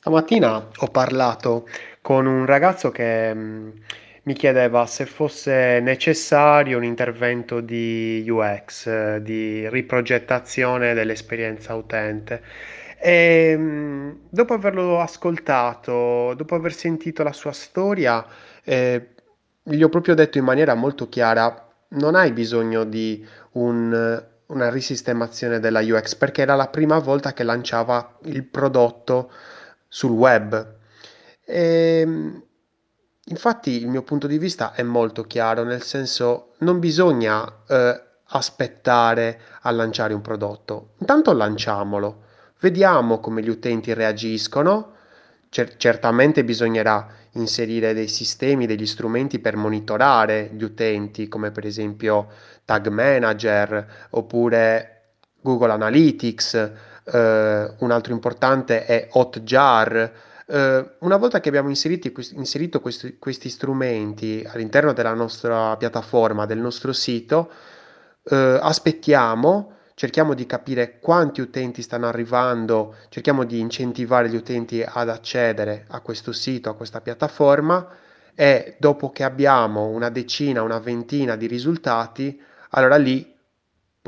Stamattina ho parlato con un ragazzo che mm, mi chiedeva se fosse necessario un intervento di UX, di riprogettazione dell'esperienza utente. E mm, dopo averlo ascoltato, dopo aver sentito la sua storia, eh, gli ho proprio detto in maniera molto chiara, non hai bisogno di un- una risistemazione della UX perché era la prima volta che lanciava il prodotto sul web. E, infatti il mio punto di vista è molto chiaro, nel senso non bisogna eh, aspettare a lanciare un prodotto, intanto lanciamolo, vediamo come gli utenti reagiscono. Cer- certamente bisognerà inserire dei sistemi, degli strumenti per monitorare gli utenti, come per esempio Tag Manager oppure Google Analytics. Eh, un altro importante è Hotjar. Eh, una volta che abbiamo inserito questi, questi strumenti all'interno della nostra piattaforma, del nostro sito, eh, aspettiamo cerchiamo di capire quanti utenti stanno arrivando, cerchiamo di incentivare gli utenti ad accedere a questo sito, a questa piattaforma e dopo che abbiamo una decina, una ventina di risultati, allora lì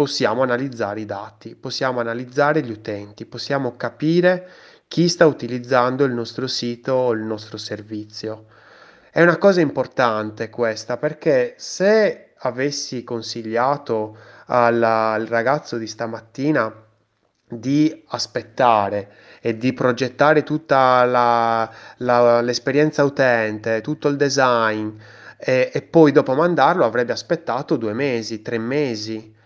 possiamo analizzare i dati, possiamo analizzare gli utenti, possiamo capire chi sta utilizzando il nostro sito o il nostro servizio. È una cosa importante questa perché se avessi consigliato alla- al ragazzo di stamattina di aspettare e di progettare tutta la- la- l'esperienza utente, tutto il design e, e poi dopo mandarlo avrebbe aspettato due mesi, tre mesi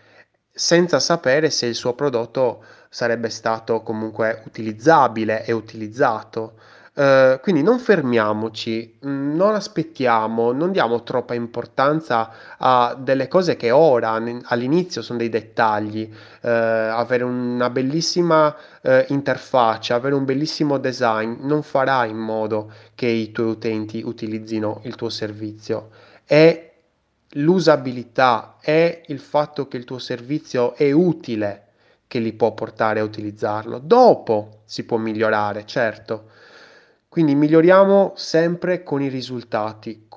senza sapere se il suo prodotto sarebbe stato comunque utilizzabile e utilizzato. Eh, quindi non fermiamoci, mh, non aspettiamo, non diamo troppa importanza a delle cose che ora, all'inizio, sono dei dettagli. Eh, avere una bellissima eh, interfaccia, avere un bellissimo design non farà in modo che i tuoi utenti utilizzino il tuo servizio. È l'usabilità, è il fatto che il tuo servizio è utile che li può portare a utilizzarlo. Dopo si può migliorare, certo. Quindi miglioriamo sempre con i risultati,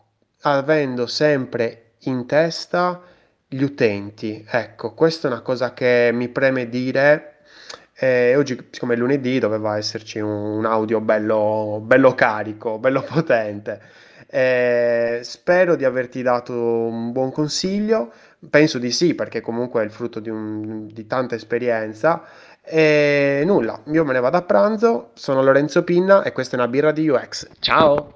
avendo sempre in testa gli utenti. Ecco, questa è una cosa che mi preme dire. E oggi, siccome è lunedì, doveva esserci un, un audio bello, bello carico, bello potente. Eh, spero di averti dato un buon consiglio. Penso di sì, perché comunque è il frutto di, un- di tanta esperienza. E nulla, io me ne vado a pranzo. Sono Lorenzo Pinna e questa è una birra di UX. Ciao!